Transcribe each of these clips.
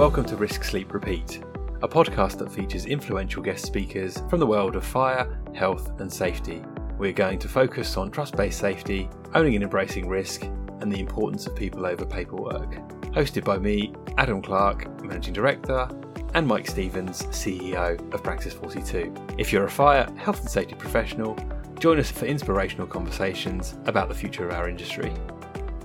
Welcome to Risk Sleep Repeat, a podcast that features influential guest speakers from the world of fire, health, and safety. We're going to focus on trust based safety, owning and embracing risk, and the importance of people over paperwork. Hosted by me, Adam Clark, Managing Director, and Mike Stevens, CEO of Praxis 42. If you're a fire, health, and safety professional, join us for inspirational conversations about the future of our industry.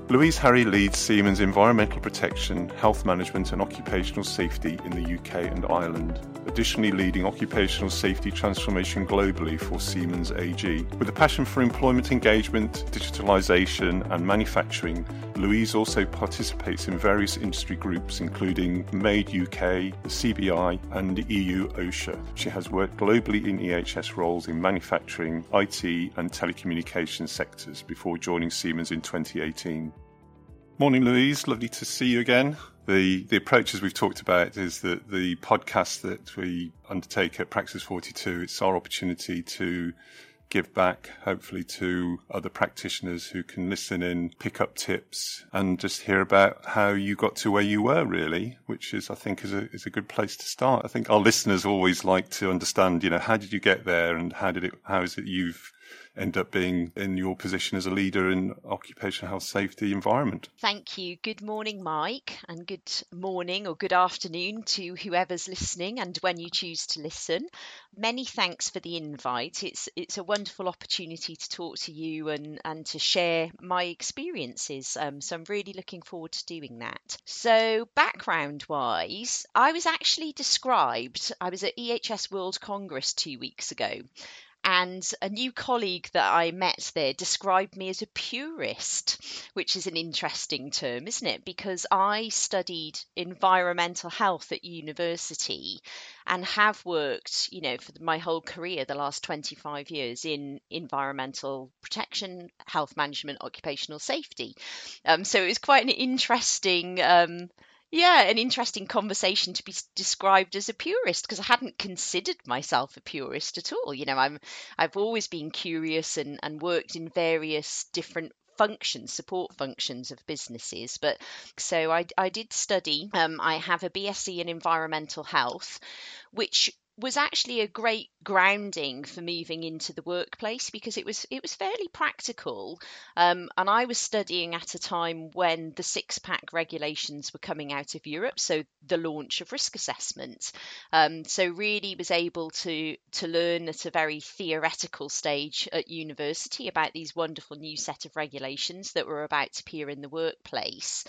Louise Harry leads Siemens Environmental Protection, Health Management and Occupational Safety in the UK and Ireland, additionally leading occupational safety transformation globally for Siemens AG. With a passion for employment engagement, digitalisation and manufacturing, Louise also participates in various industry groups including Make UK, the CBI and EU OSHA. She has worked globally in EHS roles in manufacturing, IT and telecommunications sectors before joining Siemens in 2018. Morning, Louise. Lovely to see you again. The the approaches we've talked about is that the podcast that we undertake at Praxis 42, it's our opportunity to give back, hopefully, to other practitioners who can listen in, pick up tips, and just hear about how you got to where you were, really, which is, I think, is a, is a good place to start. I think our listeners always like to understand, you know, how did you get there and how did it, how is it you've end up being in your position as a leader in occupational health safety environment. Thank you. Good morning, Mike, and good morning or good afternoon to whoever's listening and when you choose to listen. Many thanks for the invite. It's it's a wonderful opportunity to talk to you and and to share my experiences. Um, so I'm really looking forward to doing that. So background wise, I was actually described. I was at EHS World Congress two weeks ago, and a new colleague that I met there described me as a purist, which is an interesting term, isn't it? Because I studied environmental health at university and have worked, you know, for my whole career, the last 25 years, in environmental protection, health management, occupational safety. Um, so it was quite an interesting. Um, yeah, an interesting conversation to be described as a purist because I hadn't considered myself a purist at all. You know, I'm I've always been curious and, and worked in various different functions, support functions of businesses. But so I, I did study. Um, I have a BSc in environmental health, which was actually a great grounding for moving into the workplace because it was it was fairly practical. Um, and I was studying at a time when the six pack regulations were coming out of Europe so the launch of risk assessment um, so really was able to to learn at a very theoretical stage at university about these wonderful new set of regulations that were about to appear in the workplace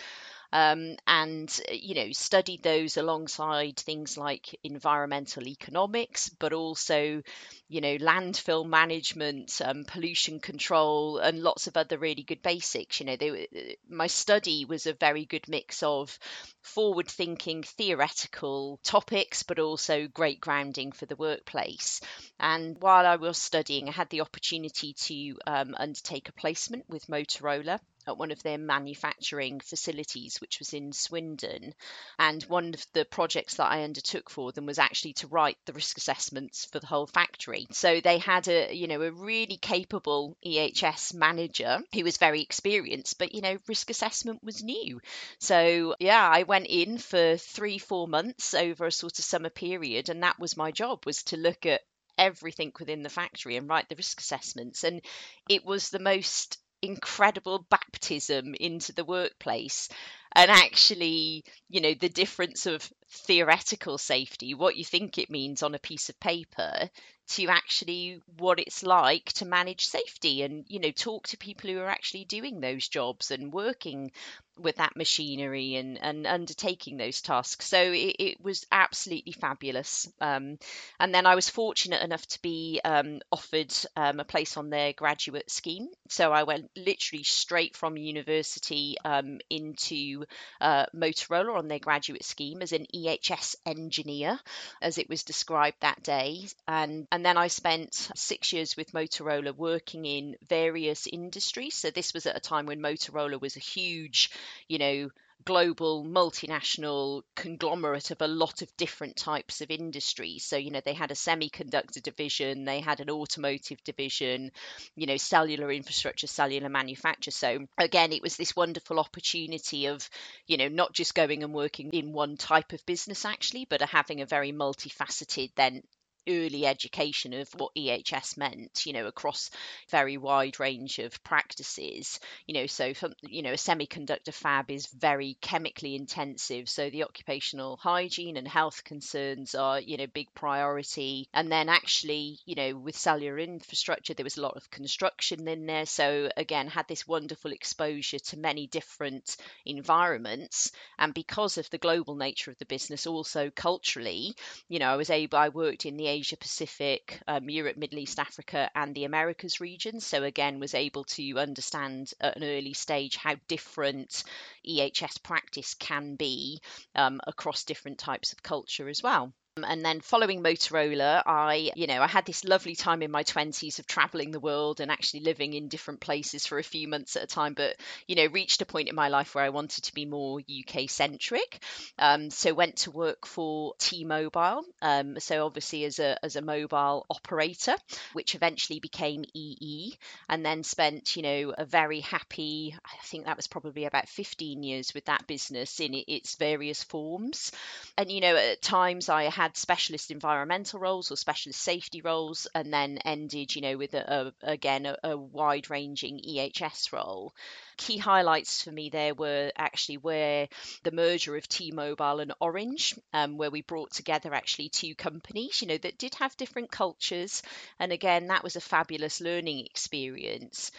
um, and uh, you know studied those alongside things like environmental economics, but also you know landfill management, um, pollution control, and lots of other really good basics. You know, they, uh, my study was a very good mix of forward-thinking theoretical topics, but also great grounding for the workplace. And while I was studying, I had the opportunity to um, undertake a placement with Motorola at one of their manufacturing facilities, which was in Swindon. And one of the projects that I undertook for them was actually to write the risk assessments for the whole factory. So they had a, you know, a really capable EHS manager who was very experienced, but you know, risk assessment was new. So yeah, I went in for three, four months over a sort of summer period, and that was my job was to look at everything within the factory and write the risk assessments. And it was the most incredible baptism into the workplace. And actually you know the difference of theoretical safety what you think it means on a piece of paper to actually what it's like to manage safety and you know talk to people who are actually doing those jobs and working with that machinery and, and undertaking those tasks. So it, it was absolutely fabulous. Um, and then I was fortunate enough to be um, offered um, a place on their graduate scheme. So I went literally straight from university um, into uh, Motorola on their graduate scheme as an EHS engineer, as it was described that day. And, and then I spent six years with Motorola working in various industries. So this was at a time when Motorola was a huge you know, global multinational conglomerate of a lot of different types of industries. So, you know, they had a semiconductor division, they had an automotive division, you know, cellular infrastructure, cellular manufacture. So, again, it was this wonderful opportunity of, you know, not just going and working in one type of business actually, but having a very multifaceted then early education of what EHS meant, you know, across very wide range of practices. You know, so from, you know, a semiconductor fab is very chemically intensive, so the occupational hygiene and health concerns are, you know, big priority. And then actually, you know, with cellular infrastructure, there was a lot of construction in there. So again, had this wonderful exposure to many different environments. And because of the global nature of the business, also culturally, you know, I was able, I worked in the Asia Pacific, um, Europe, Middle East, Africa, and the Americas region. So, again, was able to understand at an early stage how different EHS practice can be um, across different types of culture as well. And then following Motorola, I, you know, I had this lovely time in my 20s of traveling the world and actually living in different places for a few months at a time, but, you know, reached a point in my life where I wanted to be more UK centric. Um, so went to work for T-Mobile. Um, so obviously as a, as a mobile operator, which eventually became EE and then spent, you know, a very happy, I think that was probably about 15 years with that business in its various forms. And, you know, at times I had had specialist environmental roles or specialist safety roles, and then ended, you know, with a, a again a, a wide ranging EHS role. Key highlights for me there were actually where the merger of T-Mobile and Orange, um, where we brought together actually two companies, you know, that did have different cultures, and again that was a fabulous learning experience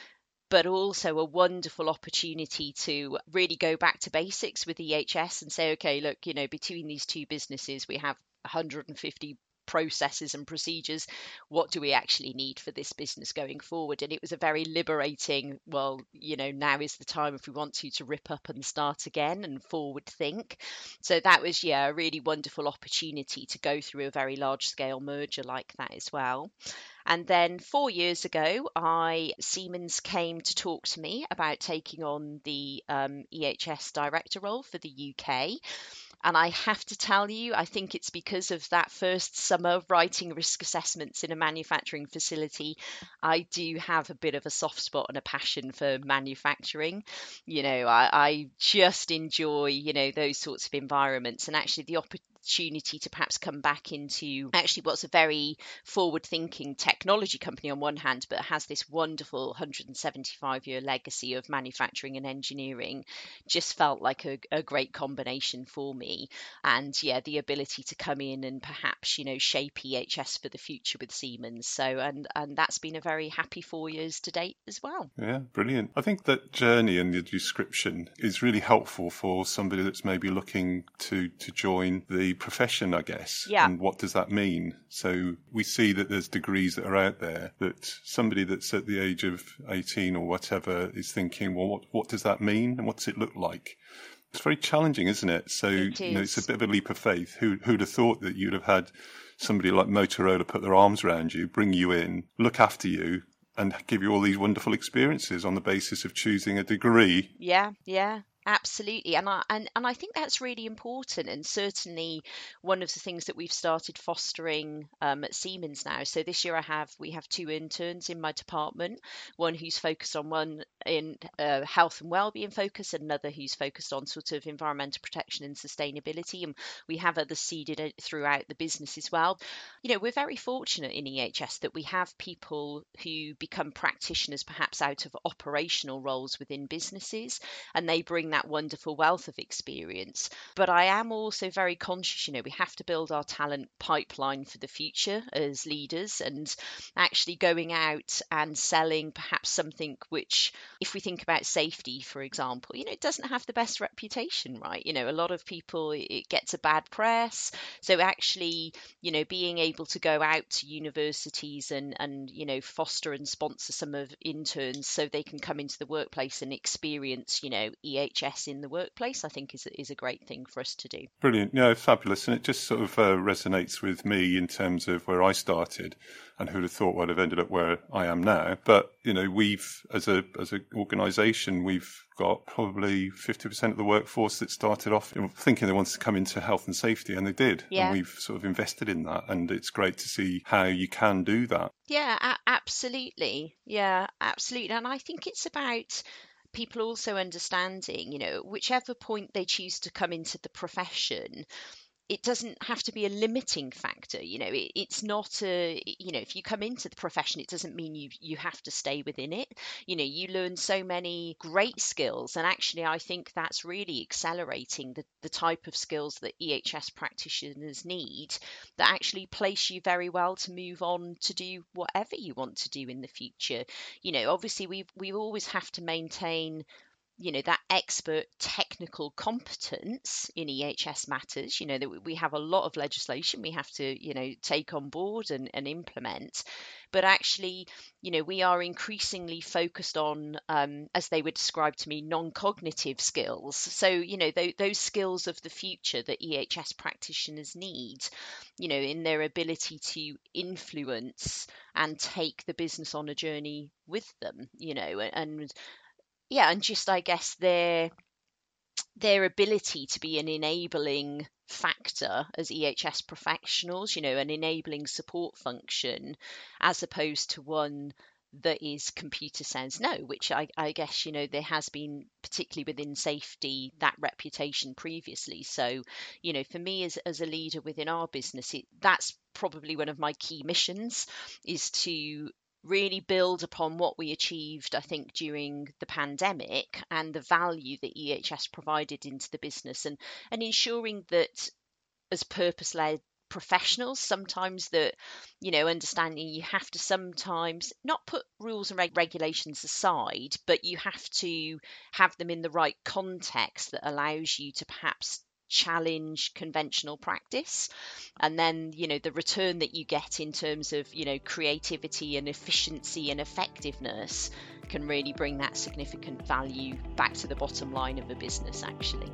but also a wonderful opportunity to really go back to basics with EHS and say, okay, look, you know, between these two businesses, we have 150 processes and procedures what do we actually need for this business going forward? And it was a very liberating well you know now is the time if we want to to rip up and start again and forward think. So that was yeah a really wonderful opportunity to go through a very large scale merger like that as well. And then four years ago, I Siemens came to talk to me about taking on the um, EHS director role for the UK. And I have to tell you, I think it's because of that first summer writing risk assessments in a manufacturing facility. I do have a bit of a soft spot and a passion for manufacturing. You know, I, I just enjoy, you know, those sorts of environments. And actually, the opportunity opportunity to perhaps come back into actually what's a very forward thinking technology company on one hand, but has this wonderful 175 year legacy of manufacturing and engineering just felt like a, a great combination for me. And yeah, the ability to come in and perhaps, you know, shape EHS for the future with Siemens. So, and, and that's been a very happy four years to date as well. Yeah, brilliant. I think that journey and the description is really helpful for somebody that's maybe looking to, to join the profession, I guess. Yeah. And what does that mean? So we see that there's degrees that are out there that somebody that's at the age of 18 or whatever is thinking, well, what, what does that mean? And what does it look like? It's very challenging, isn't it? So, it you know, it's a bit of a leap of faith. Who, who'd have thought that you'd have had somebody like Motorola put their arms around you, bring you in, look after you, and give you all these wonderful experiences on the basis of choosing a degree. Yeah, yeah. Absolutely, and I and, and I think that's really important, and certainly one of the things that we've started fostering um, at Siemens now. So this year I have we have two interns in my department, one who's focused on one in uh, health and well-being focus, and another who's focused on sort of environmental protection and sustainability, and we have others seeded throughout the business as well. You know, we're very fortunate in EHS that we have people who become practitioners perhaps out of operational roles within businesses, and they bring that that wonderful wealth of experience. But I am also very conscious, you know, we have to build our talent pipeline for the future as leaders and actually going out and selling perhaps something which, if we think about safety, for example, you know, it doesn't have the best reputation, right? You know, a lot of people, it gets a bad press. So actually, you know, being able to go out to universities and, and you know, foster and sponsor some of interns so they can come into the workplace and experience, you know, EHS In the workplace, I think is a, is a great thing for us to do. Brilliant. Yeah, fabulous. And it just sort of uh, resonates with me in terms of where I started and who'd have thought I'd have ended up where I am now. But, you know, we've, as a, as an organization, we've got probably 50% of the workforce that started off thinking they wanted to come into health and safety and they did. Yeah. And we've sort of invested in that. And it's great to see how you can do that. Yeah, absolutely. Yeah, absolutely. And I think it's about people also understanding, you know, whichever point they choose to come into the profession, it doesn't have to be a limiting factor you know it, it's not a you know if you come into the profession it doesn't mean you you have to stay within it. You know you learn so many great skills and actually i think that's really accelerating the, the type of skills that ehs practitioners need that actually place you very well to move on to do whatever you want to do in the future. You know obviously we we always have to maintain you know that expert technical competence in ehs matters you know that we have a lot of legislation we have to you know take on board and, and implement. But actually you know we are increasingly focused on um, as they were described to me non-cognitive skills. So you know th- those skills of the future that ehs practitioners need you know in their ability to influence and take the business on a journey with them you know and yeah, and just I guess their their ability to be an enabling factor as EHS professionals, you know, an enabling support function, as opposed to one that is computer says no, which I, I, guess, you know, there has been, particularly within safety, that reputation previously. So, you know, for me as, as a leader within our business, it, that's probably one of my key missions is to really build upon what we achieved, I think, during the pandemic and the value that EHS provided into the business and, and ensuring that as purpose led professionals sometimes that you know understanding you have to sometimes not put rules and reg- regulations aside but you have to have them in the right context that allows you to perhaps challenge conventional practice. And then you know the return that you get in terms of you know creativity and efficiency and effectiveness can really bring that significant value back to the bottom line of a business actually.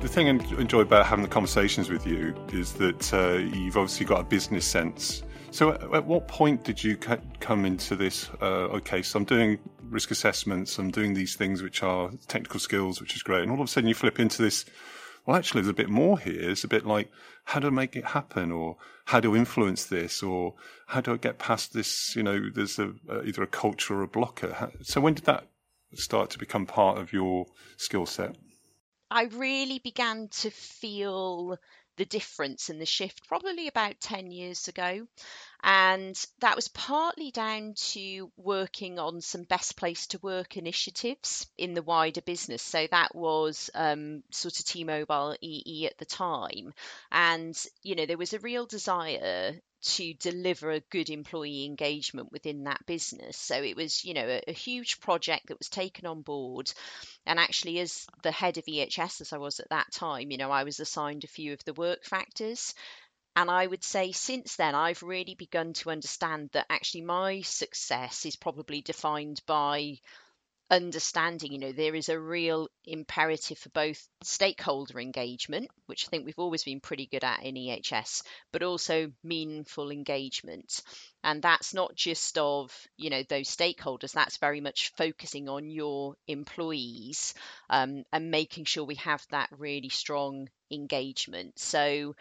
The thing I enjoy about having the conversations with you is that uh, you've obviously got a business sense so, at what point did you come into this? Uh, okay, so I'm doing risk assessments, I'm doing these things which are technical skills, which is great, and all of a sudden you flip into this. Well, actually, there's a bit more here. It's a bit like how do I make it happen, or how do I influence this, or how do I get past this? You know, there's a, either a culture or a blocker. So, when did that start to become part of your skill set? I really began to feel the difference and the shift probably about 10 years ago. And that was partly down to working on some best place to work initiatives in the wider business. So that was um, sort of T Mobile EE at the time. And, you know, there was a real desire to deliver a good employee engagement within that business. So it was, you know, a, a, huge project that was taken on board. And actually, as the head of EHS, as I was at that time, you know, I was assigned a few of the work factors. And I would say since then, I've really begun to understand that actually my success is probably defined by understanding, you know, there is a real imperative for both stakeholder engagement, which I think we've always been pretty good at in EHS, but also meaningful engagement. And that's not just of, you know, those stakeholders, that's very much focusing on your employees um, and making sure we have that really strong engagement. So,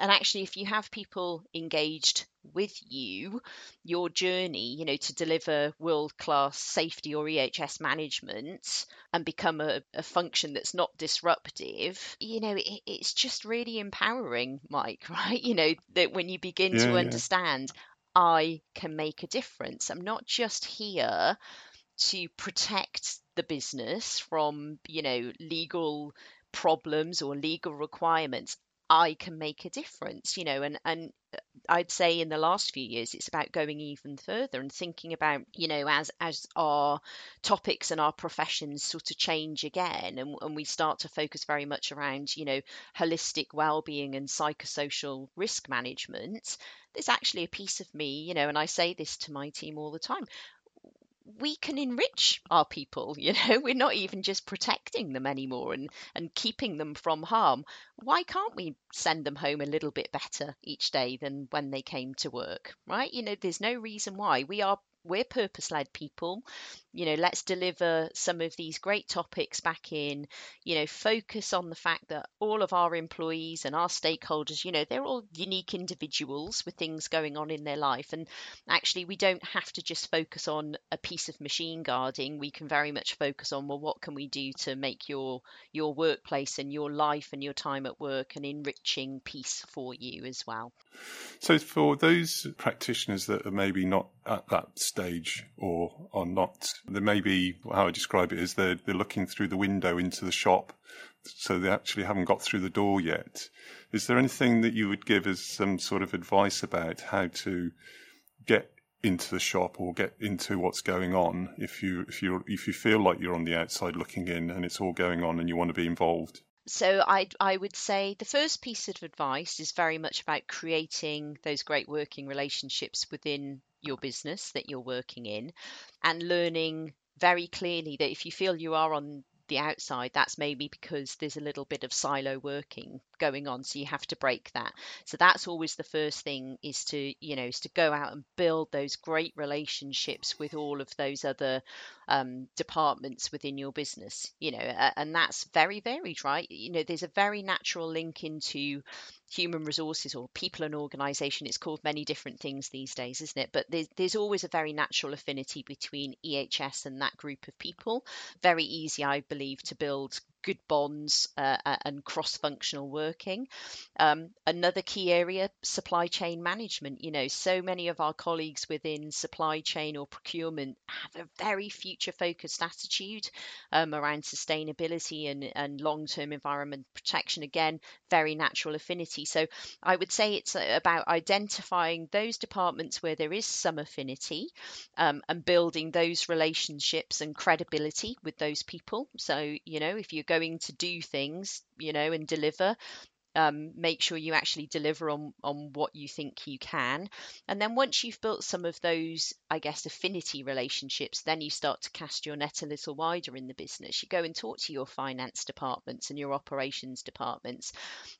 and actually if you have people engaged with you your journey you know to deliver world class safety or ehs management and become a, a function that's not disruptive you know it, it's just really empowering mike right? You know that when you begin yeah, to understand i can make a difference. I'm not just here to protect the business from you know legal problems or legal requirements I can make a difference, you know, and, and uh, I'd say in the last few years it's about going even further and thinking about, you know, as as our topics and our professions sort of change again and, and we start to focus very much around, you know, holistic well-being and psychosocial risk management, there's actually a piece of me, you know, and I say this to my team all the time we can enrich our people you know? We're not even just protecting them anymore and and keeping them from harm. Why can't we send them home a little bit better each day than when they came to work right? You know there's no reason why. We are we're purpose led people. You know, let's deliver some of these great topics back in, you know, focus on the fact that all of our employees and our stakeholders, you know, they're all unique individuals with things going on in their life. And actually, we don't have to just focus on a piece of machine guarding. We can very much focus on, well, what can we do to make your your workplace and your life and your time at work an enriching piece for you as well. So, for those practitioners that are maybe not at that stage or are not, there may be how I describe it is they're, they're looking through the window into the shop, so they actually haven't got through the door yet. Is there anything that you would give as some sort of advice about how to get into the shop or get into what's going on if you if you if you feel like you're on the outside looking in and it's all going on and you want to be involved? so I I would say the first piece of advice is very much about creating those great working relationships within your business that you're working in and learning very clearly that if you feel you are on the outside, that's maybe because there's a little bit of silo working going on. So you have to break that. So that's always the first thing is to, you know, is to go out and build those great relationships with all of those other um, departments within your business, you know, and that's very varied, right? You know, there's a very natural link into human resources or people and organization. It's called many different things these days, isn't it? But there's, there's always a very natural affinity between EHS and that group of people. Very easy, I believe, to build good bonds uh, and cross-functional working. Um, another key area, supply chain management. You know, so many of our colleagues within supply chain or procurement have a very future-focused attitude um, around sustainability and, and long-term environment protection. Again, very natural affinity. So I would say it's uh, about identifying those departments where there is some affinity um, and building those relationships and credibility with those people. So, you know, if you're going to do things, you know, and deliver, um, make sure you actually deliver on on what you think you can. And then once you've built some of those i guess affinity relationships then you start to cast your net a little wider in the business. You go and talk to your finance departments and your operations departments.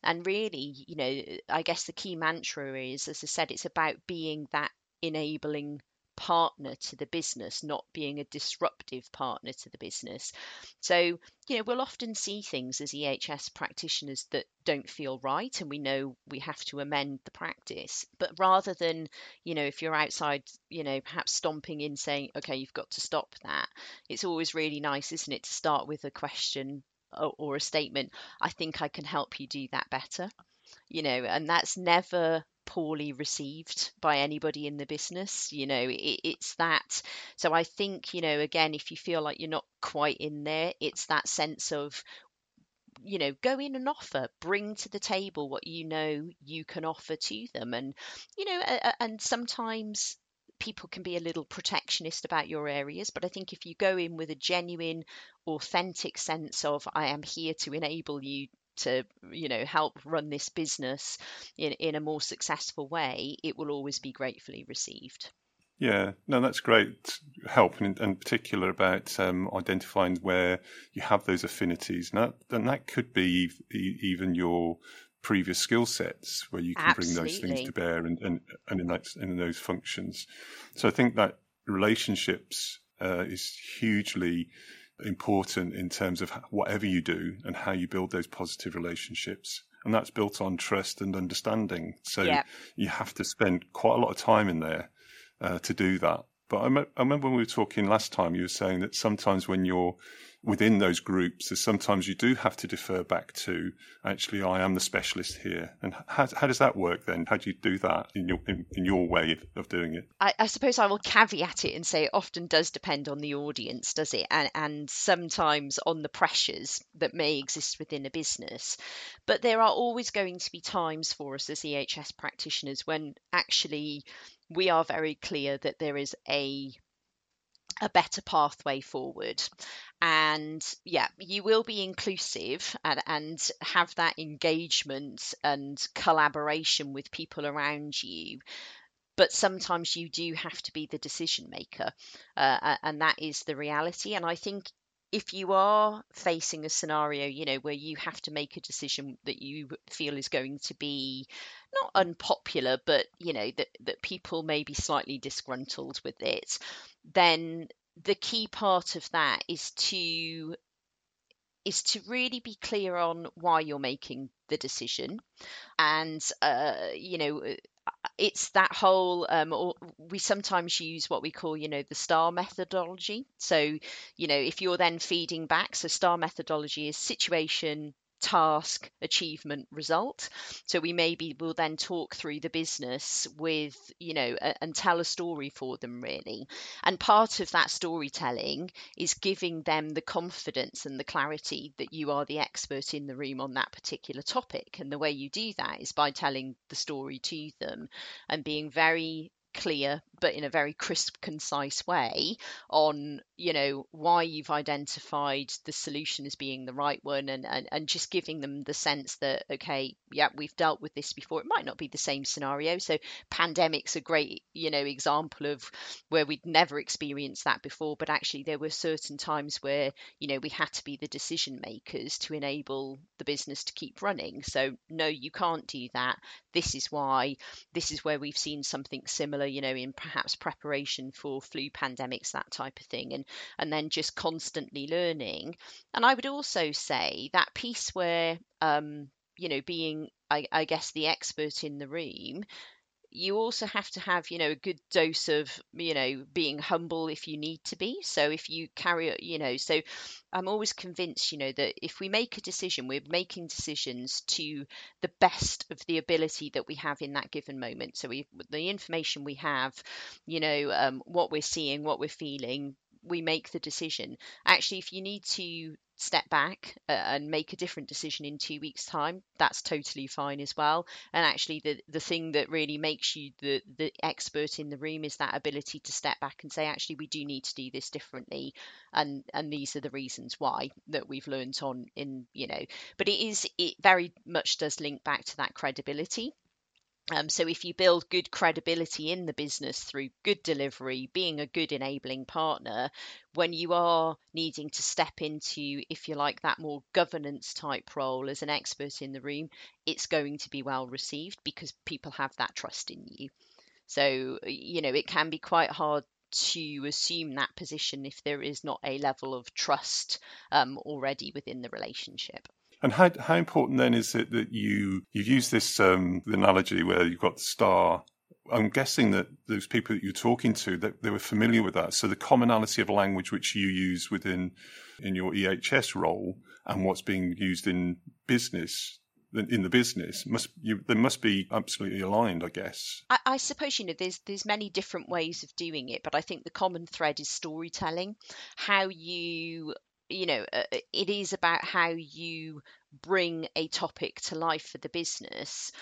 And really you know i guess the key mantra is as i said it's about being that enabling partner to the business, not being a disruptive partner to the business. So, you know, we'll often see things as EHS practitioners that don't feel right, and we know we have to amend the practice. But rather than, you know, if you're outside, you know, perhaps stomping in saying, okay, you've got to stop that, it's always really nice, isn't it, to start with a question or, a statement, I think I can help you do that better you know and that's never poorly received by anybody in the business. You know, it, it's that. So I think, you know, again, if you feel like you're not quite in there, it's that sense of, you know, go in and offer, bring to the table what you know you can offer to them. And, you know, and sometimes people can be a little protectionist about your areas, but I think if you go in with a genuine, authentic sense of, I am here to enable you to you know help run this business in, in a more successful way it will always be gratefully received. Yeah no that's great help in, in particular about um, identifying where you have those affinities. And that, and that could be even your previous skill sets where you can Absolutely. bring those things to bear and, and, and in, that, in those functions. So i think that relationships uh, is hugely important in terms of whatever you do and how you build those positive relationships. And that's built on trust and understanding. So yeah. you have to spend quite a lot of time in there uh, to do that. But I, me- I, remember when we were talking last time, you were saying that sometimes when you're within those groups is sometimes you do have to defer back to actually I am the specialist here. And how, how does that work then? How do you do that in your in, in your way of doing it? I, I, suppose I will caveat it and say it often does depend on the audience, does it? And and sometimes on the pressures that may exist within a business. But there are always going to be times for us as EHS practitioners when actually we are very clear that there is a a better pathway forward. And yeah, you will be inclusive and, and have that engagement and collaboration with people around you but sometimes you do have to be the decision maker uh, and that is the reality and i think if you are facing a scenario you know where you have to make a decision that you feel is going to be not unpopular but you know that that people may be slightly disgruntled with it then the key part of that is to is to really be clear on why you're making the decision. And uh, you know it's that whole um, or we sometimes use what we call you know the star methodology. So you know if you're then feeding back so star methodology is situation task achievement result. So we maybe will then talk through the business with you know a, and tell a story for them really. And part of that storytelling is giving them the confidence and the clarity that you are the expert in the room on that particular topic. And the way you do that is by telling the story to them and being very clear but in a very crisp concise way on you know why you've identified the solution as being the right one and, and and just giving them the sense that okay yeah we've dealt with this before. It might not be the same scenario. So pandemic's a great you know example of where we'd never experienced that before but actually there were certain times where you know we had to be the decision makers to enable the business to keep running. So no you can't do that this is why this is where we've seen something similar you know in perhaps preparation for flu pandemics that type of thing and and then just constantly learning. And i would also say that piece where um you know being I, I guess the expert in the room you also have to have you know a good dose of you know being humble if you need to be. So if you carry you know so i'm always convinced you know that if we make a decision we're making decisions to the best of the ability that we have in that given moment. So we the information we have you know um, what we're seeing what we're feeling we make the decision. Actually if you need to step back uh, and make a different decision in two weeks time that's totally fine as well. And actually the the thing that really makes you the the expert in the room is that ability to step back and say actually we do need to do this differently and and these are the reasons why that we've learned on in you know. But it is it very much does link back to that credibility um, so if you build good credibility in the business through good delivery, being a good enabling partner, when you are needing to step into, if you like, that more governance type role as an expert in the room, it's going to be well received because people have that trust in you. So, you know, it can be quite hard to assume that position if there is not a level of trust um, already within the relationship. And how how important then is it that you you've used this um, analogy where you've got the star? I'm guessing that those people that you're talking to that they were familiar with that. So the commonality of language which you use within in your EHS role and what's being used in business in the business must you they must be absolutely aligned i guess I, I, suppose you know there's there's many different ways of doing it but i think the common thread is storytelling how you you know, uh, uh, it is about how you bring a topic to life for the business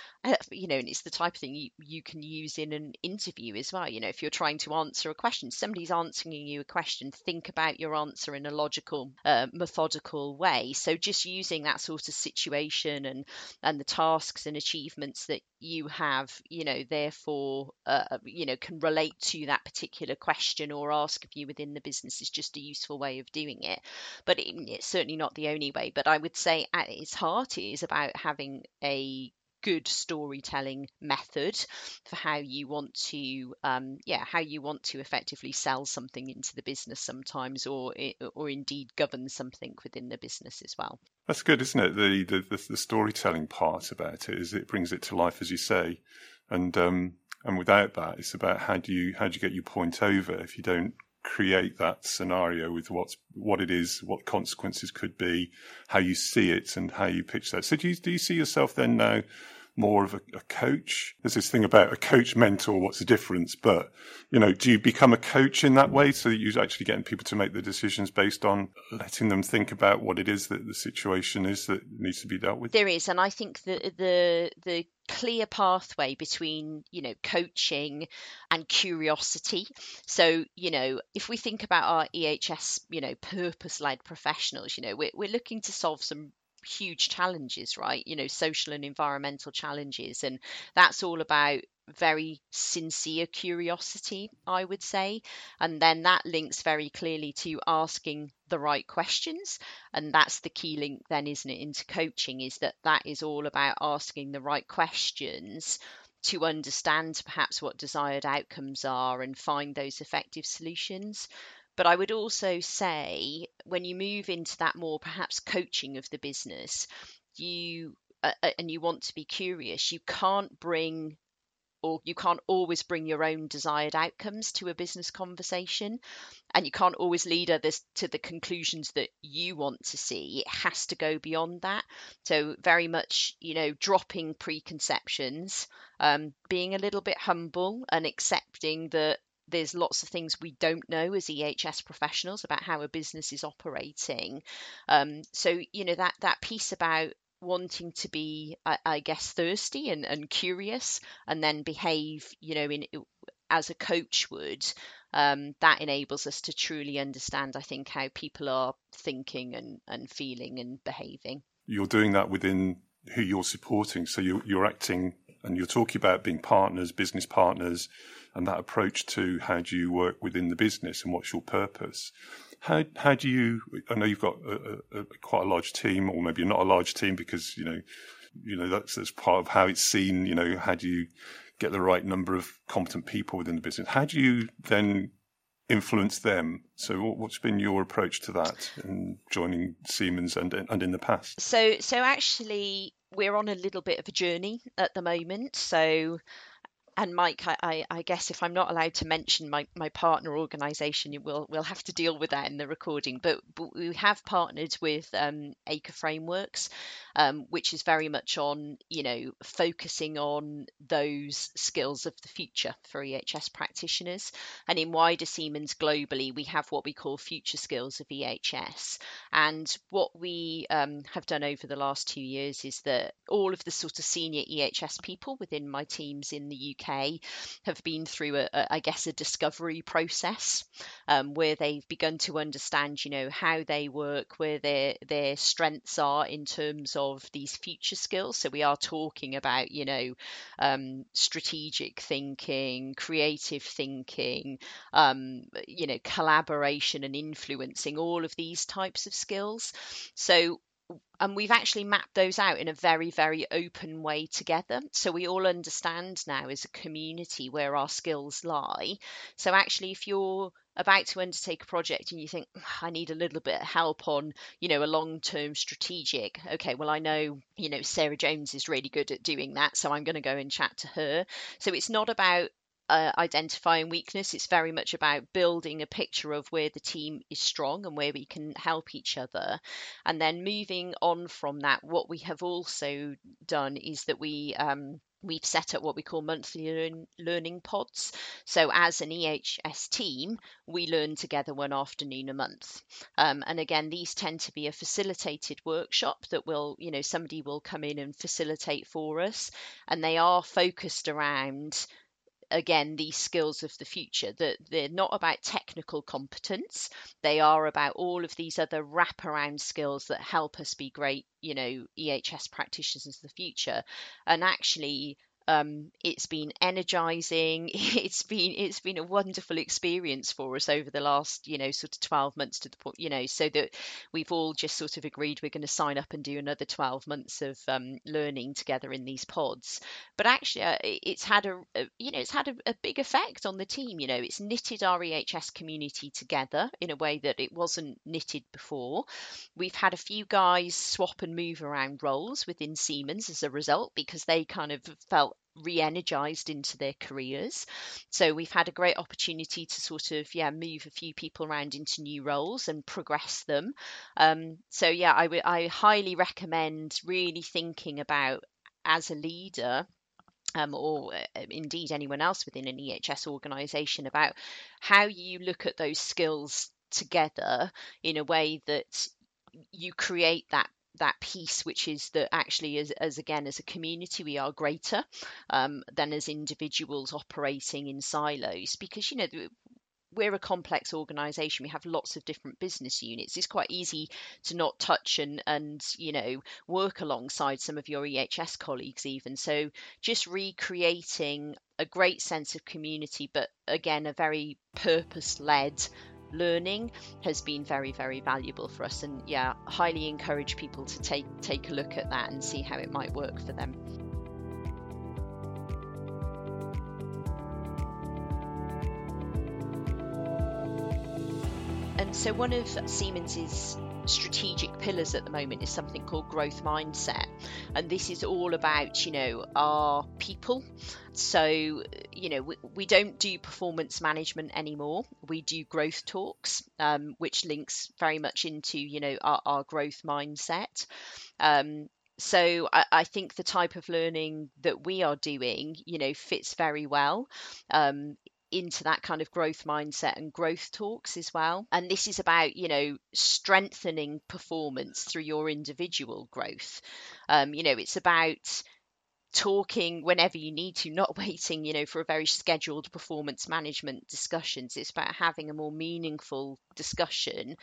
you know and it's the type of thing you, you can use in an interview as well. You know if you're trying to answer a question somebody's answering you a question think about your answer in a logical uh, methodical way. So just using that sort of situation and and the tasks and achievements that you have you know therefore uh, uh you know can relate to that particular question or ask of you within the business is just a useful way of doing it. But it, it's certainly not the only way. But i would say at its heart it is about having a good storytelling method for how you want to um, yeah how you want to effectively sell something into the business sometimes or or indeed govern something within the business as well. That's good isn't it? The the, the, the storytelling part about it is it brings it to life as you say. And um, and without that it's about how do you how do you get your point over if you don't create that scenario with what's what it is, what consequences could be, how you see it, and how you pitch that. So do you, do you see yourself then now more of a, a, coach? There's this thing about a coach mentor. What's the difference? But you know, do you become a coach in that way so that you're actually getting people to make the decisions based on letting them think about what it is that the situation is that needs to be dealt with? There is, and I think the the the clear pathway between you know coaching and curiosity so you know if we think about our ehs you know purpose led professionals you know we're, we're looking to solve some huge challenges, right? You know, social and environmental challenges. And that's all about very sincere curiosity, I would say. And then that links very clearly to asking the right questions. And that's the key link, then, isn't it, into coaching is that that is all about asking the right questions to understand perhaps what desired outcomes are and find those effective solutions. But I would also say when you move into that more perhaps coaching of the business, you uh, uh, and you want to be curious, you can't bring or you can't always bring your own desired outcomes to a business conversation and you can't always lead others to the conclusions that you want to see. It has to go beyond that. So very much you know dropping preconceptions um, being a little bit humble and accepting that there's lots of things we don't know as EHS professionals about how a business is operating. Um, so you know that that piece about wanting to be, I, I guess, thirsty and, and curious, and then behave, you know, in as a coach would. Um, that enables us to truly understand, I think, how people are thinking and, and feeling and behaving. You're doing that within who you're supporting. So you're, you're acting and you're talking about being partners, business partners, and that approach to how do you work within the business and what's your purpose. How how do you? I know you've got a, a, a, quite a large team, or maybe not a large team because you know, you know that's that's part of how it's seen. You know, how do you get the right number of competent people within the business? How do you then influence them. So, what's been your approach to that in joining Siemens and and in the past? So, so actually, we're on a little bit of a journey at the moment. So, and Mike, I, I, guess if I'm not allowed to mention my, my partner organisation, we'll we'll have to deal with that in the recording. But, but we have partnered with um, Acre Frameworks, um, which is very much on you know focusing on those skills of the future for EHS practitioners. And in wider Siemens globally, we have what we call future skills of EHS. And what we um, have done over the last two years is that all of the sort of senior EHS people within my teams in the UK have been through, a, a I guess, a discovery process um, where they've begun to understand, you know, how they work, where their their strengths are in terms of these future skills. So we are talking about, you know, um, strategic thinking, creative thinking, um, you know, collaboration and influencing, all of these types of skills. So and we've actually mapped those out in a very very open way together. So we all understand now as a community where our skills lie. So actually if you're about to undertake a project and you think i need a little bit of help on you know a long term strategic okay well i know you know sarah jones is really good at doing that so i'm going to go and chat to her. So it's not about uh, identifying weakness. It's very much about building a picture of where the team is strong and where we can help each other. And then moving on from that, what we have also done is that we um, we've set up what we call monthly learn, learning pods. So, as an EHS team, we learn together one afternoon a month. Um, and again, these tend to be a facilitated workshop that will, you know, somebody will come in and facilitate for us. And they are focused around again these skills of the future that they're not about technical competence. They are about all of these other wraparound skills that help us be great you know ehs practitioners of the future. And actually um, it's been energizing. It's been it's been a wonderful experience for us over the last you know sort of 12 months to the point you know so that we've all just sort of agreed we're going to sign up and do another 12 months of um, learning together in these pods. But actually, uh, it's had a, a, you know it's had a, a, big effect on the team. You know, it's knitted our EHS community together in a way that it wasn't knitted before. We've had a few guys swap and move around roles within Siemens as a result because they kind of felt re-energized into their careers. So we've had a great opportunity to sort of yeah move a few people around into new roles and progress them. Um, so yeah I would I highly recommend really thinking about as a leader um, or uh, indeed anyone else within an EHS organisation about how you look at those skills together in a way that you create that that piece which is that actually as, as again as a community we are greater um, than as individuals operating in silos. Because you know we're a complex organization. We have lots of different business units. It's quite easy to not touch and and you know work alongside some of your ehs colleagues even. So just recreating a great sense of community but again a very purpose led learning has been very very valuable for us. And yeah highly encourage people to take take a look at that and see how it might work for them. And so one of Siemens's strategic pillars at the moment is something called growth mindset. And this is all about you know our people. So you know we, we don't do performance management anymore. We do growth talks um, which links very much into you know our, our growth mindset. Um, so I, I, think the type of learning that we are doing you know fits very well. Um, into that kind of growth mindset and growth talks as well. And this is about, you know, strengthening performance through your individual growth. Um, you know, it's about talking whenever you need to not waiting you know for a very scheduled performance management discussions it's about having a more meaningful discussion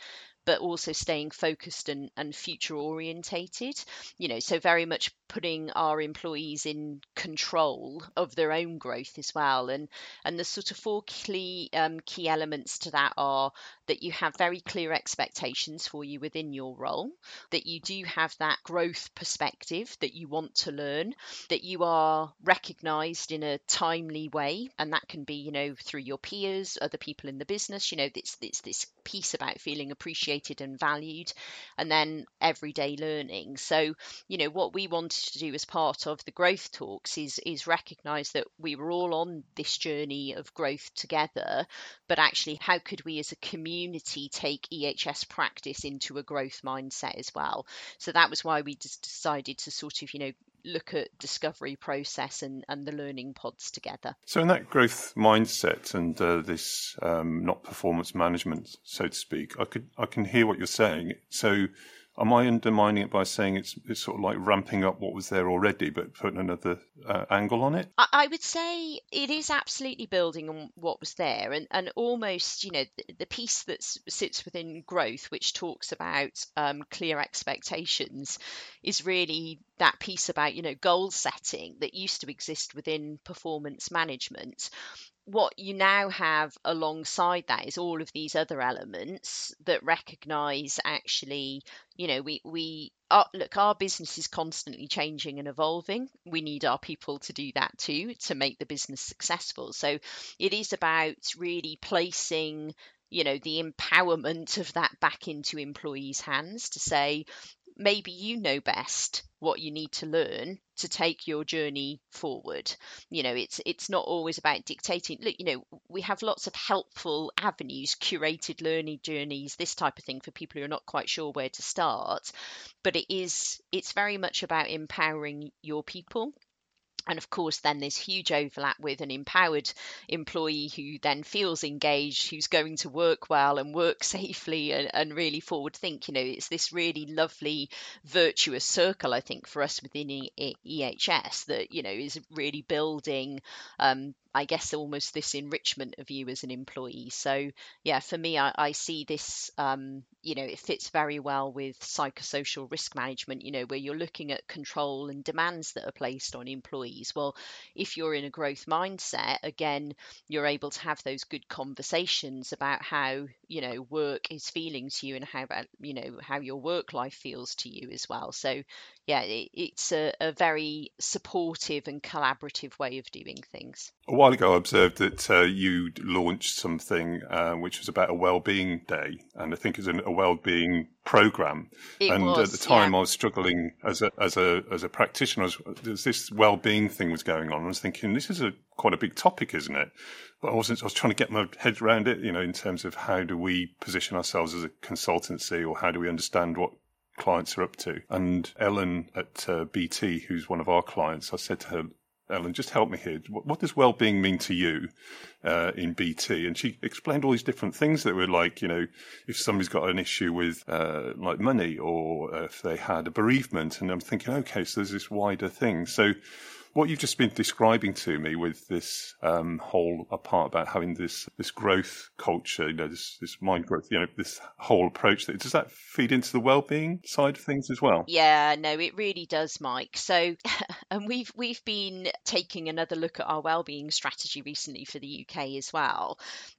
but also staying focused and, and future orientated you know so very much putting our employees in control of their own growth as well. And and the sort of four key um, key elements to that are that you have very clear expectations for you within your role that you do have that growth perspective that you want to learn that you are recognized in a timely way. And that can be you know through your peers other people in the business you know it's, it's this piece about feeling appreciated and valued, and then everyday learning. So, you know, what we wanted to do as part of the growth talks is is recognise that we were all on this journey of growth together, but actually, how could we as a community take EHS practice into a growth mindset as well? So that was why we just decided to sort of, you know, look at discovery process and, and the learning pods together. So, in that growth mindset and uh, this um, not performance management, so to speak, I could I can hear what you're saying. So, Am I undermining it by saying it's, it's sort of like ramping up what was there already, but putting another uh, angle on it? I, would say it is absolutely building on what was there, and, and almost, you know, the, the piece that sits within growth, which talks about um, clear expectations, is really that piece about, you know, goal setting that used to exist within performance management what you now have alongside that is all of these other elements that recognize actually you know we we look our business is constantly changing and evolving. We need our people to do that too to make the business successful. So it is about really placing you know the empowerment of that back into employees hands to say maybe you know best what you need to learn to take your journey forward. You know it's it's not always about dictating. Look you know we have lots of helpful avenues curated learning journeys this type of thing for people who are not quite sure where to start. But it is it's very much about empowering your people and of course, then there's huge overlap with an empowered employee who then feels engaged, who's going to work well and work safely and, and really forward think. You know, it's this really lovely virtuous circle, I think, for us within EHS that, you know, is really building um, I guess almost this enrichment of you as an employee. So yeah, for me, I, I see this. Um, you know, it fits very well with psychosocial risk management. You know, where you're looking at control and demands that are placed on employees. Well, if you're in a growth mindset, again, you're able to have those good conversations about how you know work is feeling to you and how you know how your work life feels to you as well. So yeah, it, it's a, a very supportive and collaborative way of doing things. While while ago, I observed that uh, you launched something uh, which was about a well-being day, and I think it's a well-being program. It and was, at the time, yeah. I was struggling as a as a as a practitioner. Was, this well-being thing was going on. I was thinking, this is a quite a big topic, isn't it? But I wasn't. I was trying to get my head around it. You know, in terms of how do we position ourselves as a consultancy, or how do we understand what clients are up to. And Ellen at uh, BT, who's one of our clients, I said to her, Ellen, just help me here. What, what does well-being mean to you uh, in BT? And she explained all these different things that were like, you know, if somebody's got an issue with uh, like money, or if they had a bereavement, and I'm thinking, okay, so there's this wider thing. So what you've just been describing to me with this um, whole part about having this this growth culture, you know, this this mind growth, you know, this whole approach. Does that feed into the well-being side of things as well? Yeah, no, it really does, Mike. So, and we've we've been taking another look at our well-being strategy recently for the UK as well,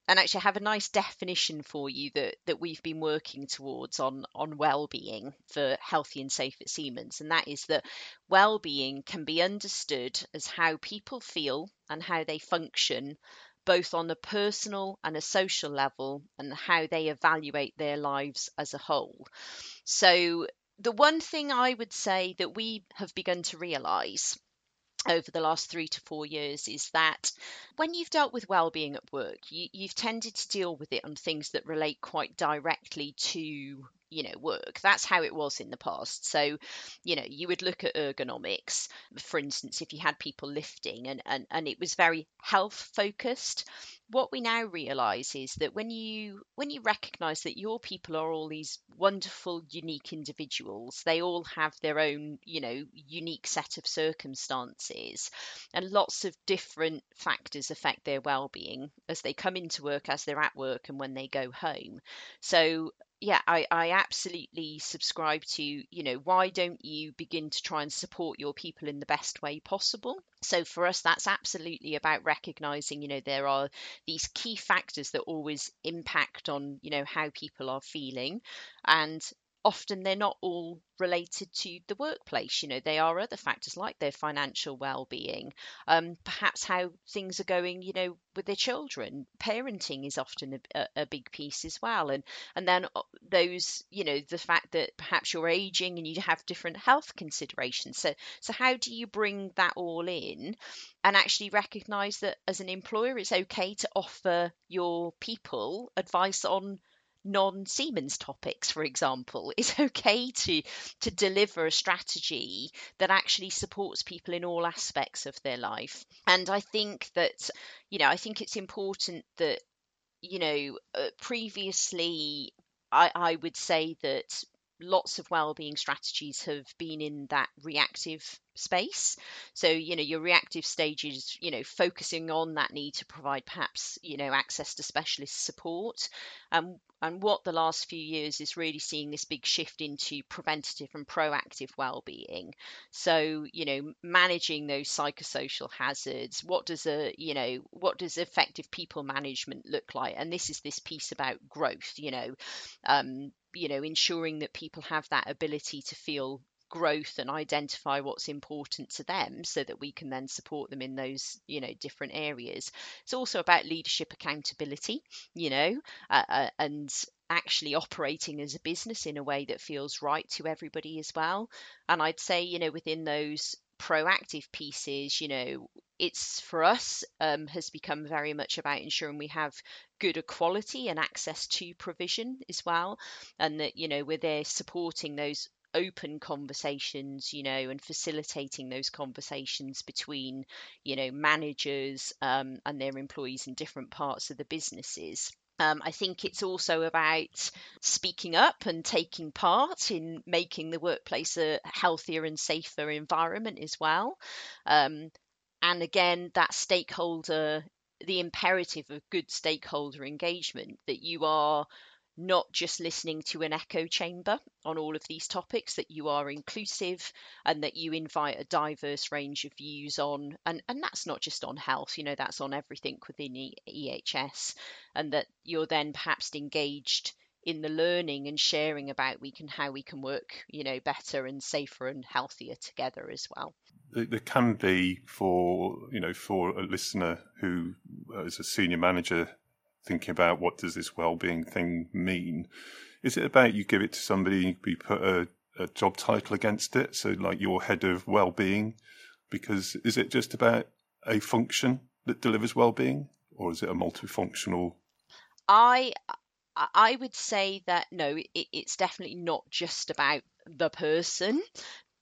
and actually have a nice definition for you that that we've been working towards on on well-being for healthy and safe at Siemens, and that is that well-being can be understood as how people feel and how they function both on a personal and a social level and how they evaluate their lives as a whole. So the one thing I would say that we have begun to realize over the last three to four years is that when you've dealt with well-being at work you, you've tended to deal with it on things that relate quite directly to you know work. That's how it was in the past. So you know you would look at ergonomics for instance if you had people lifting and and, and it was very health focused. What we now realize is that when you when you recognize that your people are all these wonderful unique individuals they all have their own you know unique set of circumstances and lots of different factors affect their well-being as they come into work as they're at work and when they go home. So yeah, I, I absolutely subscribe to, you know, why don't you begin to try and support your people in the best way possible? So for us, that's absolutely about recognizing, you know, there are these key factors that always impact on, you know, how people are feeling. And often they're not all related to the workplace. You know, they are other factors like their financial well-being, um, perhaps how things are going. You know, with their children. Parenting is often a, a, big piece as well, and and then uh, those, you know, the fact that perhaps you're aging and you have different health considerations. So so how do you bring that all in? And actually recognize that as an employer, it's okay to offer your people advice on non Siemens topics, for example. It's okay to to deliver a strategy that actually supports people in all aspects of their life. And I think that, you know, I think it's important that, you know, uh, previously I, I would say that lots of well-being strategies have been in that reactive space. So you know your reactive stage is you know focusing on that need to provide perhaps you know access to specialist support. Um, and what the last few years is really seeing this big shift into preventative and proactive well-being. So you know managing those psychosocial hazards what does a you know what does effective people management look like? And this is this piece about growth you know um, you know ensuring that people have that ability to feel growth and identify what's important to them so that we can then support them in those you know different areas. It's also about leadership accountability you know uh, uh, and actually operating as a business in a way that feels right to everybody as well. And i'd say you know within those proactive pieces you know it's for us um, has become very much about ensuring we have good equality and access to provision as well and that you know we're there supporting those open conversations you know and facilitating those conversations between you know managers um, and their employees in different parts of the businesses um, I think it's also about speaking up and taking part in making the workplace a healthier and safer environment as well. Um, and again, that stakeholder, the imperative of good stakeholder engagement, that you are not just listening to an echo chamber on all of these topics, that you are inclusive and that you invite a diverse range of views on, and, and that's not just on health, you know, that's on everything within EHS, and that you're then perhaps engaged in the learning and sharing about we can how we can work you know better and safer and healthier together as well. There can be for you know for a listener who uh, is a senior manager thinking about what does this well-being thing mean? Is it about you give it to somebody you put a, a job title against it so like your head of well-being? Because is it just about a function that delivers well-being or is it a multifunctional? I I would say that no, it, it's definitely not just about the person,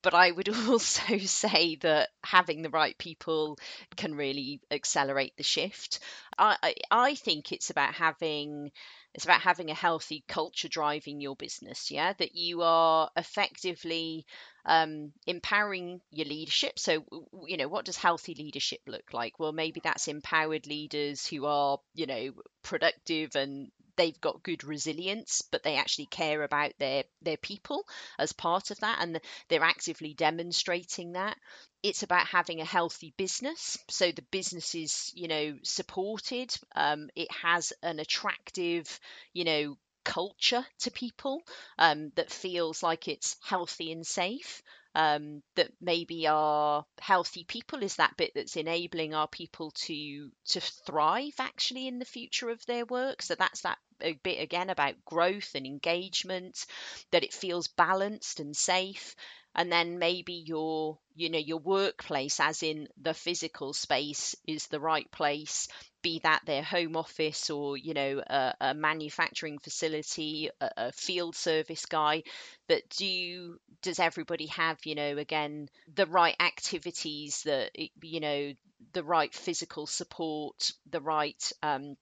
but I would also say that having the right people can really accelerate the shift. I, I, I think it's about having it's about having a healthy culture driving your business yeah? That you are effectively um, empowering your leadership. So you know what does healthy leadership look like? Well maybe that's empowered leaders who are you know productive and they've got good resilience, but they actually care about their their people as part of that, and they're actively demonstrating that. It's about having a healthy business, so the business is you know supported. Um, it has an attractive, you know, culture to people um, that feels like it's healthy and safe um, that maybe our healthy people is that bit that's enabling our people to to thrive actually in the future of their work so that's that a bit again about growth and engagement that it feels balanced and safe. And then maybe your you know your workplace as in the physical space is the right place be that their home office or you know a, a manufacturing facility a, a, field service guy. But do does everybody have you know again the right activities that you know the right physical support the right um,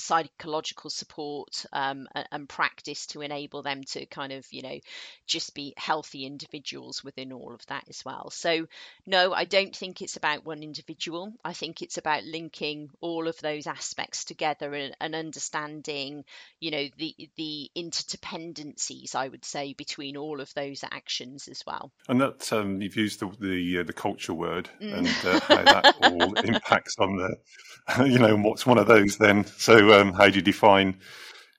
psychological support um, and, and, practice to enable them to kind of you know just be healthy individuals within all of that as well. So no i don't think it's about one individual. I think it's about linking all of those aspects together and, and understanding you know the the interdependencies i would say between all of those actions as well. And that um, you've used the the, uh, the culture word mm. and uh, how that all impacts on the you know what's one of those then. So um, how do you define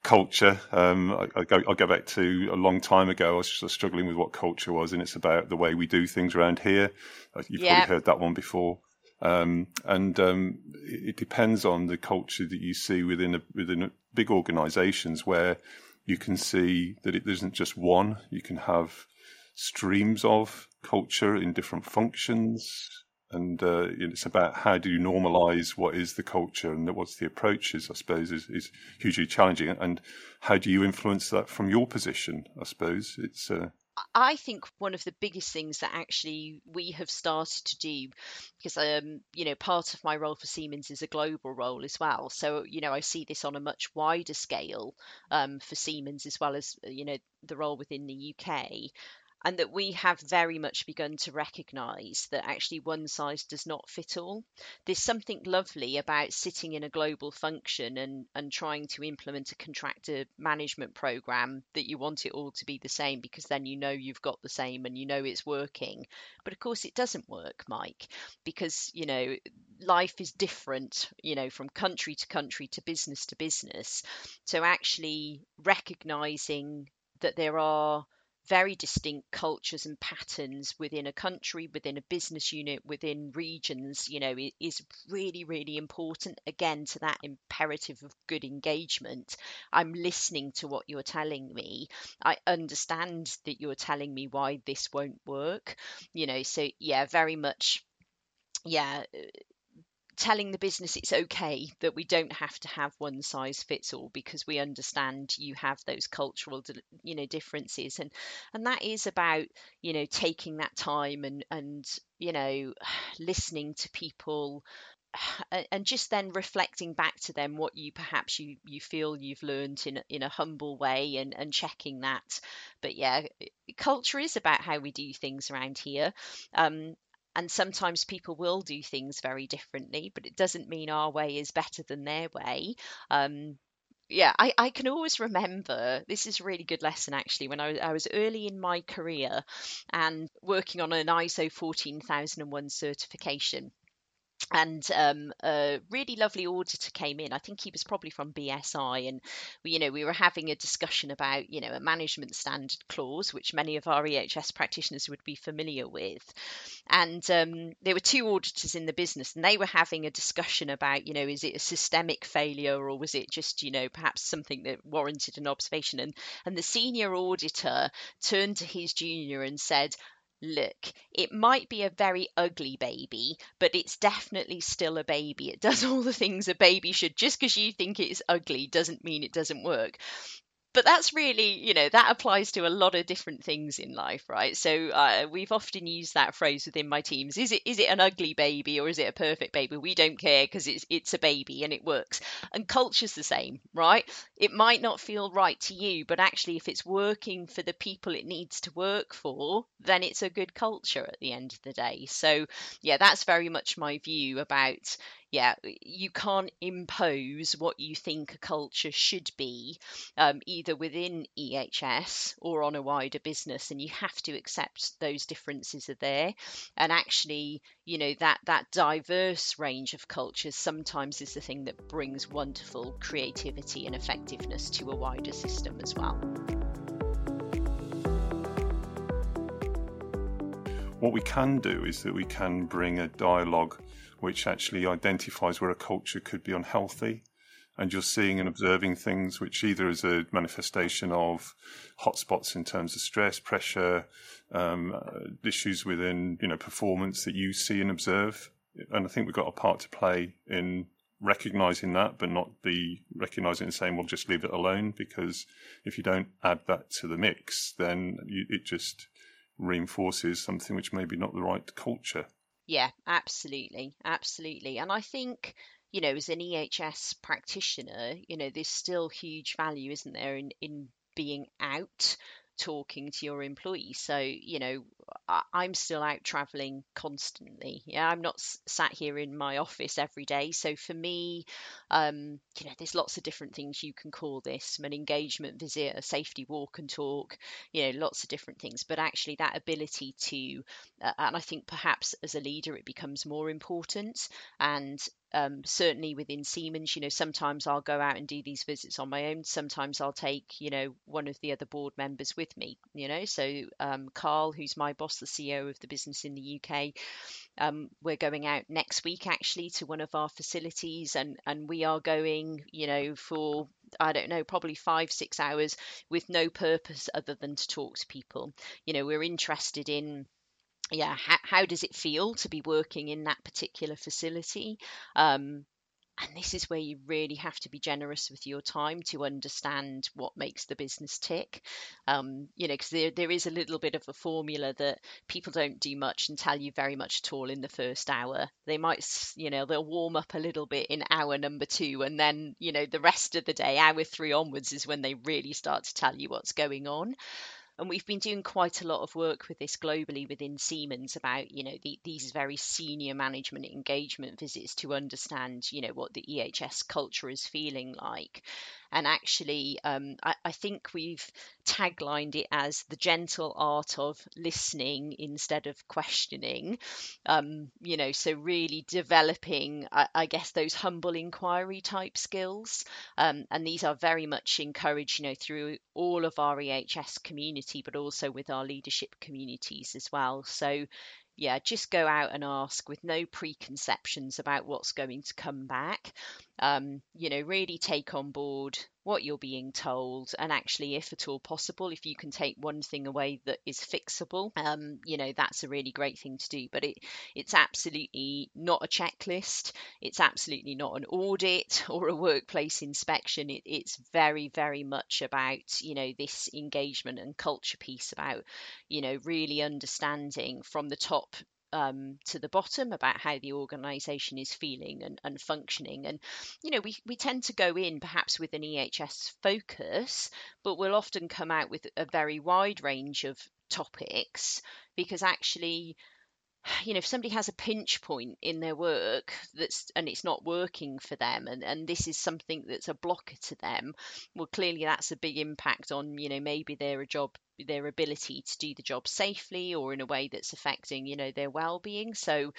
culture? Um, I, I, go, I go back to a long time ago. I was struggling with what culture was, and it's about the way we do things around here. Uh, you've yeah. probably heard that one before. Um, and um, it, it, depends on the culture that you see within a, within a big organisations where you can see that it isn't just one. You can have streams of culture in different functions, and uh, it's about how do you normalize what is the culture and what's the approaches i suppose is, is hugely challenging. And how do you influence that from your position i suppose? It's uh... I think one of the biggest things that actually we have started to do, because um, you know, part of my role for Siemens is a global role as well. So you know, I see this on a much wider scale um, for Siemens as well as you know the role within the UK and that we have very much begun to recognize that actually one size does not fit all. There's something lovely about sitting in a global function and, and trying to implement a contractor management program that you want it all to be the same because then you know you've got the same and you know it's working. But of course, it doesn't work, Mike, because, you know, life is different, you know, from country to country to business to business. So actually recognizing that there are very distinct cultures and patterns within a country, within a business unit, within regions, you know, is really, really important. Again, to that imperative of good engagement. I'm listening to what you're telling me. I understand that you're telling me why this won't work. You know, so yeah, very much yeah telling the business it's okay that we don't have to have one size fits all because we understand you have those cultural you know differences. And and that is about you know taking that time and and you know listening to people and just then reflecting back to them what you perhaps you you feel you've learned in in a humble way and and checking that. But yeah culture is about how we do things around here. Um, and sometimes people will do things very differently, but it doesn't mean our way is better than their way. Um, yeah, I, I can always remember this is a really good lesson actually. When I, I was early in my career and working on an ISO 14001 certification, and um, a really lovely auditor came in. I think he was probably from BSI, and we, you know we were having a discussion about you know a management standard clause, which many of our EHS practitioners would be familiar with. And um, there were two auditors in the business, and they were having a discussion about you know is it a systemic failure or was it just you know perhaps something that warranted an observation? And and the senior auditor turned to his junior and said look, it might be a very ugly baby, but it's definitely still a baby. It does all the things a baby should. Just because you think it's ugly doesn't mean it doesn't work but that's really you know that applies to a lot of different things in life right? So uh, we've often used that phrase within my teams is it is it an ugly baby or is it a perfect baby? We don't care because it's it's a baby and it works. And culture's the same right? It might not feel right to you but actually if it's working for the people it needs to work for then it's a good culture at the end of the day. So yeah that's very much my view about yeah, you can't impose what you think a culture should be, um, either within EHS or on a wider business, and you have to accept those differences are there. And actually, you know that that diverse range of cultures sometimes is the thing that brings wonderful creativity and effectiveness to a wider system as well. What we can do is that we can bring a dialogue which actually identifies where a culture could be unhealthy. And you're seeing and observing things which either is a manifestation of hotspots in terms of stress, pressure, um, uh, issues within you know performance that you see and observe. And I think we've got a part to play in recognizing that, but not be recognizing and saying, "Well, just leave it alone." Because if you don't add that to the mix, then you, it just reinforces something which may be not the right culture. Yeah, absolutely. Absolutely. And I think, you know, as an EHS practitioner, you know, there's still huge value, isn't there, in, in being out talking to your employees. So, you know, I, am still out traveling constantly. Yeah, I'm not sat here in my office every day. So for me, um, you know, there's lots of different things you can call this an engagement visit, a safety walk and talk, you know, lots of different things. But actually, that ability to, uh, and I think perhaps as a leader, it becomes more important. And um, certainly within Siemens, you know, sometimes I'll go out and do these visits on my own. Sometimes I'll take, you know, one of the other board members with me, you know. So um, Carl, who's my boss, the CEO of the business in the UK, um, we're going out next week actually to one of our facilities and, and we are going, you know, for I don't know, probably five, six hours with no purpose other than to talk to people. You know, we're interested in yeah how, how does it feel to be working in that particular facility? Um, and this is where you really have to be generous with your time to understand what makes the business tick. Um, you know because there, there is a little bit of a formula that people don't do much and tell you very much at all in the first hour. They might you know they'll warm up a little bit in hour number two and then you know the rest of the day hour three onwards is when they really start to tell you what's going on and we've been doing quite a lot of work with this globally within Siemens about you know the, these very senior management engagement visits to understand you know what the EHS culture is feeling like and actually, um, I, I, think we've taglined it as the gentle art of listening instead of questioning. Um, you know, so really developing, I, I, guess, those humble inquiry type skills. Um, and these are very much encouraged, you know, through all of our EHS community, but also with our leadership communities as well. So, yeah, just go out and ask with no preconceptions about what's going to come back. Um, you know, really take on board what you're being told, and actually, if at all possible, if you can take one thing away that is fixable, um, you know, that's a really great thing to do. But it it's absolutely not a checklist. It's absolutely not an audit or a workplace inspection. It, it's very, very much about you know this engagement and culture piece about you know really understanding from the top um, to the bottom about how the organization is feeling and, and functioning. And, you know, we, we tend to go in perhaps with an EHS focus, but we'll often come out with a very wide range of topics because actually you know if somebody has a pinch point in their work that's and it's not working for them and and this is something that's a blocker to them well clearly that's a big impact on you know maybe their job their ability to do the job safely or in a way that's affecting you know their well-being. So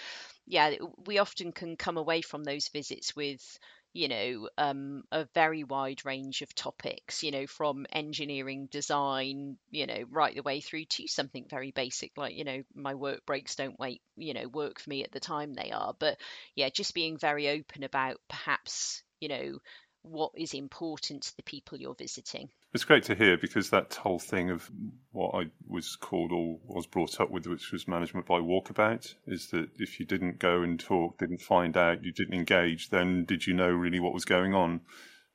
yeah we often can come away from those visits with you know, um, a very wide range of topics, you know, from engineering design, you know, right the way through to something very basic like, you know, my work breaks don't wait, you know, work for me at the time they are. But yeah, just being very open about perhaps, you know, what is important to the people you're visiting. It's great to hear because that whole thing of what I was called or was brought up with, which was management by walkabout, is that if you didn't go and talk, didn't find out, you didn't engage, then did you know really what was going on?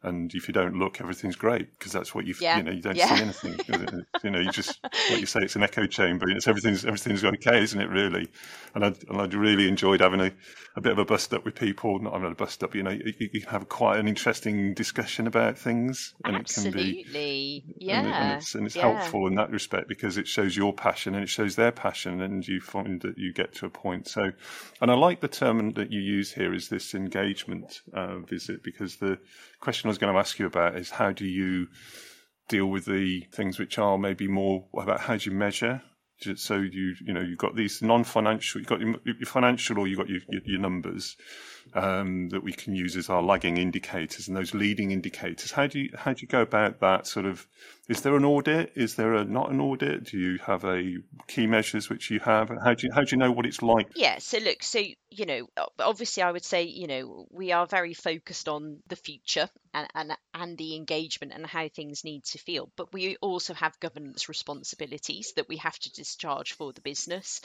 And if you don't look, everything's great because that's what you yeah. you know you don't yeah. see anything. you know, you just like you say, it's an echo chamber. It's everything's everything's okay, isn't it? Really, and I and I really enjoyed having a, a bit of a bust up with people. Not having a bust up, you know, you, you can have quite an interesting discussion about things, and Absolutely. it can be yeah, and, and it's, and it's yeah. helpful in that respect because it shows your passion and it shows their passion, and you find that you get to a point. So, and I like the term that you use here is this engagement uh, visit because the question I was going to ask you about is how do you deal with the things which are maybe more about how do you measure? So you you know you've got these non-financial, you've got your, your financial or you've got your, your, your numbers um, that we can use as our lagging indicators and those leading indicators. How do you how do you go about that? Sort of, is there an audit? Is there a not an audit? Do you have a key measures which you have? How do you how do you know what it's like? Yeah. So look, so you know, obviously, I would say you know we are very focused on the future and and and the engagement and how things need to feel, but we also have governance responsibilities that we have to discharge for the business.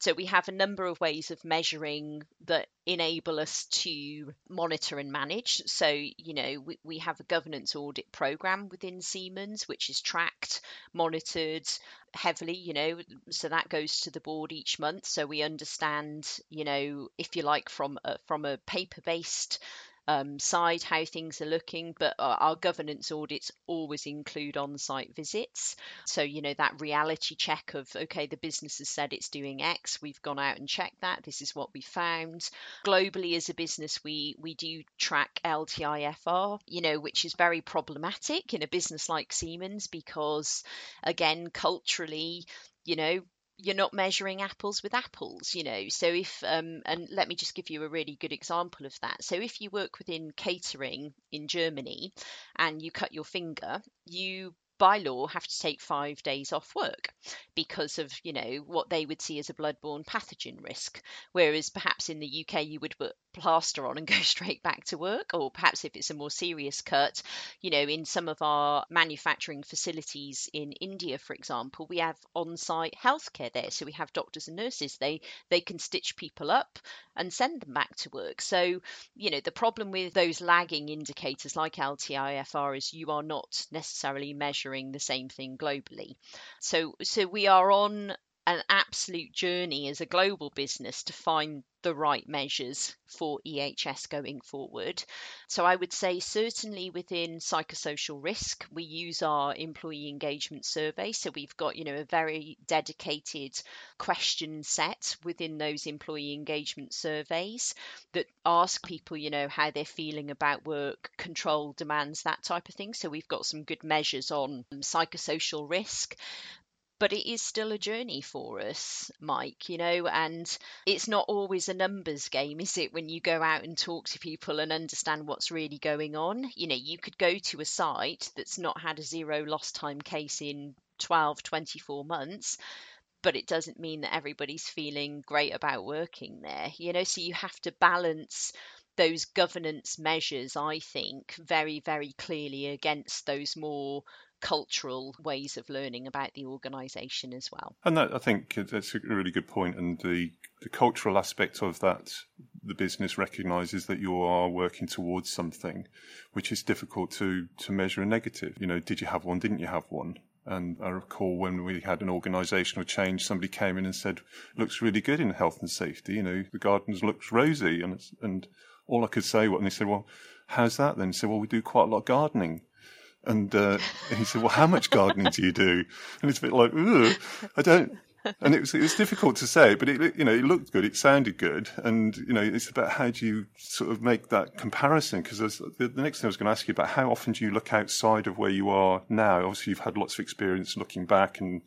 So we have a number of ways of measuring that enable us to monitor and manage. So, you know, we, we have a governance audit program within Siemens, which is tracked, monitored heavily, you know, so that goes to the board each month. So we understand, you know, if you like, from a, from a paper based um, side how things are looking, but our governance audits always include on site visits. So, you know, that reality check of, okay, the business has said it's doing X, we've gone out and checked that, this is what we found. Globally, as a business, we, we do track LTIFR, you know, which is very problematic in a business like Siemens because, again, culturally, you know, you're not measuring apples with apples you know. So if um, and let me just give you a really good example of that. So if you work within catering in germany and you cut your finger you by law have to take five days off work because of you know what they would see as a bloodborne pathogen risk. Whereas perhaps in the uk you would put plaster on and go straight back to work or perhaps if it's a more serious cut you know in some of our manufacturing facilities in india for example we have on-site healthcare there. So we have doctors and nurses. They they can stitch people up and send them back to work. So you know the problem with those lagging indicators like ltifr is you are not necessarily measuring the same thing globally. So so we are on an absolute journey as a global business to find the right measures for EHS going forward. So I would say certainly within psychosocial risk, we use our employee engagement survey. So we've got, you know, a very dedicated question set within those employee engagement surveys that ask people, you know, how they're feeling about work, control demands, that type of thing. So we've got some good measures on psychosocial risk but it is still a journey for us, Mike, you know, and it's not always a numbers game, is it, when you go out and talk to people and understand what's really going on? You know, you could go to a site that's not had a zero lost time case in 12, 24 months. But it doesn't mean that everybody's feeling great about working there, you know. So you have to balance those governance measures, I think, very, very clearly against those more cultural ways of learning about the organisation as well. And that, I think uh, that's a really good point. And the, the cultural aspect of that, the business recognises that you are working towards something, which is difficult to to measure a negative. You know, did you have one? Didn't you have one? And I recall when we had an organisational change, somebody came in and said, "Looks really good in health and safety. You know, the gardens looks rosy." And and all I could say, and they said, "Well, how's that then?" He said, "Well, we do quite a lot of gardening." And, uh, he said, "Well, how much gardening do you do?" And it's a bit like, I don't. And it was it was difficult to say, but it you know it looked good, it sounded good, and you know it's about how do you sort of make that comparison? Because the, the next thing I was going to ask you about how often do you look outside of where you are now? Obviously, you've had lots of experience looking back, and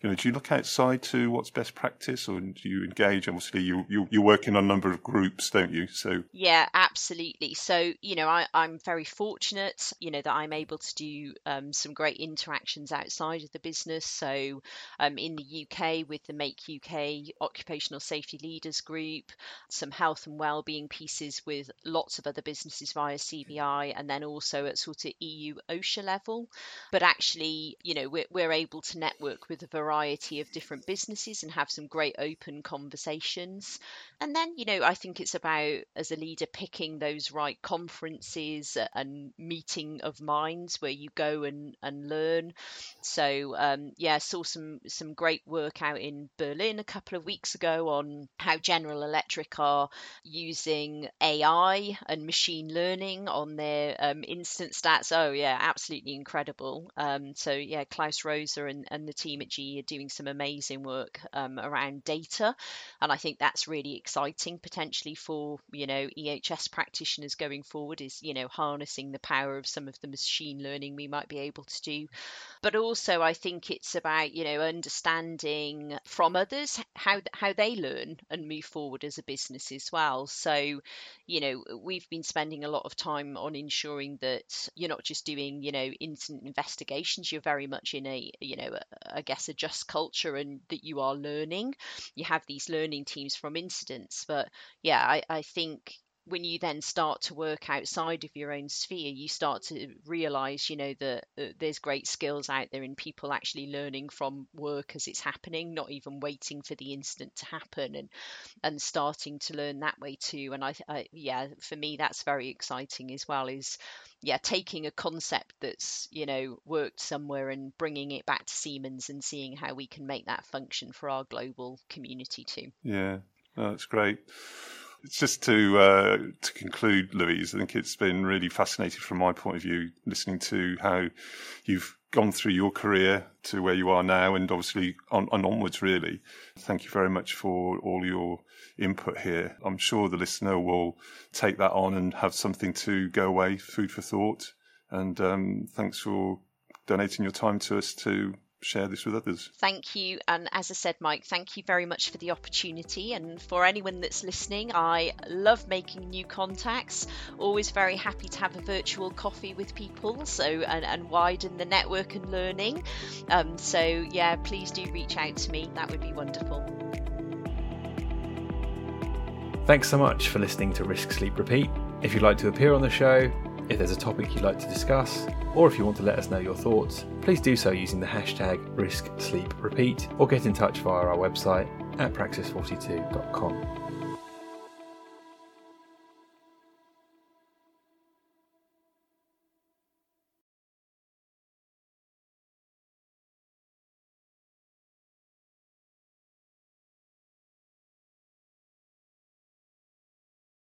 you know do you look outside to what's best practice, or do you engage? Obviously, you, you you're working on a number of groups, don't you? So yeah, absolutely. So you know I, I'm very fortunate, you know that I'm able to do um, some great interactions outside of the business. So um, in the UK with the Make UK Occupational Safety Leaders Group, some health and wellbeing pieces with lots of other businesses via CBI, and then also at sort of EU OSHA level. But actually, you know, we're, we're able to network with a variety of different businesses and have some great open conversations. And then, you know, I think it's about as a leader picking those right conferences and meeting of minds where you go and, and learn. So um, yeah, saw some some great work out in Berlin a couple of weeks ago on how General Electric are using AI and machine learning on their um, incident stats. Oh yeah, absolutely incredible. Um, so yeah, Klaus Roser and, and the team at GE are doing some amazing work um, around data, and I think that's really exciting potentially for you know EHS practitioners going forward. Is you know harnessing the power of some of the machine learning we might be able to do but also I think it's about you know understanding from others how how they learn and move forward as a business as well. So, you know, we've been spending a lot of time on ensuring that you're not just doing you know incident investigations. You're very much in a you know I guess a just culture and that you are learning. You have these learning teams from incidents, but yeah, I, I think when you then start to work outside of your own sphere, you start to realize, you know, that uh, there's great skills out there in people actually learning from work as it's happening, not even waiting for the incident to happen, and and starting to learn that way too. And I, I yeah, for me, that's very exciting as well. Is yeah, taking a concept that's you know worked somewhere and bringing it back to Siemens and seeing how we can make that function for our global community too. Yeah, that's great. It's just to uh, to conclude, Louise, I think it's been really fascinating from my point of view, listening to how you've gone through your career to where you are now, and obviously on, on onwards. Really, thank you very much for all your input here. I'm sure the listener will take that on and have something to go away, food for thought. And um, thanks for donating your time to us to share this with others. Thank you. And as I said, Mike, thank you very much for the opportunity. And for anyone that's listening, I love making new contacts. Always very happy to have a virtual coffee with people so and, and widen the network and learning. Um, so, yeah, please do reach out to me. That would be wonderful. Thanks so much for listening to Risk Sleep Repeat. If you'd like to appear on the show, if there's a topic you'd like to discuss, or if you want to let us know your thoughts, please do so using the hashtag RiskSleepRepeat or get in touch via our website at praxis42.com.